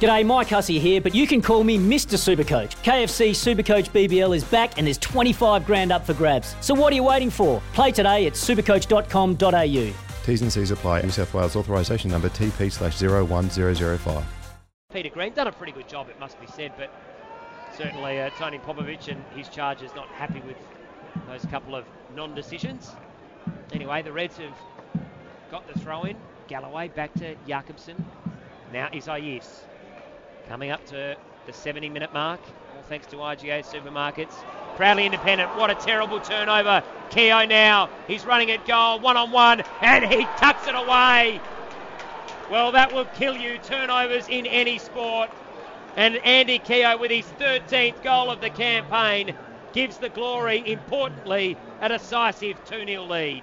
G'day, Mike Hussey here, but you can call me Mr. Supercoach. KFC Supercoach BBL is back and there's 25 grand up for grabs. So what are you waiting for? Play today at supercoach.com.au. T's and C's apply. New South Wales authorisation number TP slash 01005. Peter Green done a pretty good job, it must be said, but certainly uh, Tony Popovic and his charges not happy with those couple of non-decisions. Anyway, the Reds have got the throw in. Galloway back to Jakobsen. Now Isaias coming up to the 70 minute mark. All thanks to IGA Supermarkets. Proudly independent. What a terrible turnover. Keogh now. He's running at goal one on one and he tucks it away. Well, that will kill you. Turnovers in any sport. And Andy Keogh with his 13th goal of the campaign gives the glory, importantly, a decisive 2 0 lead.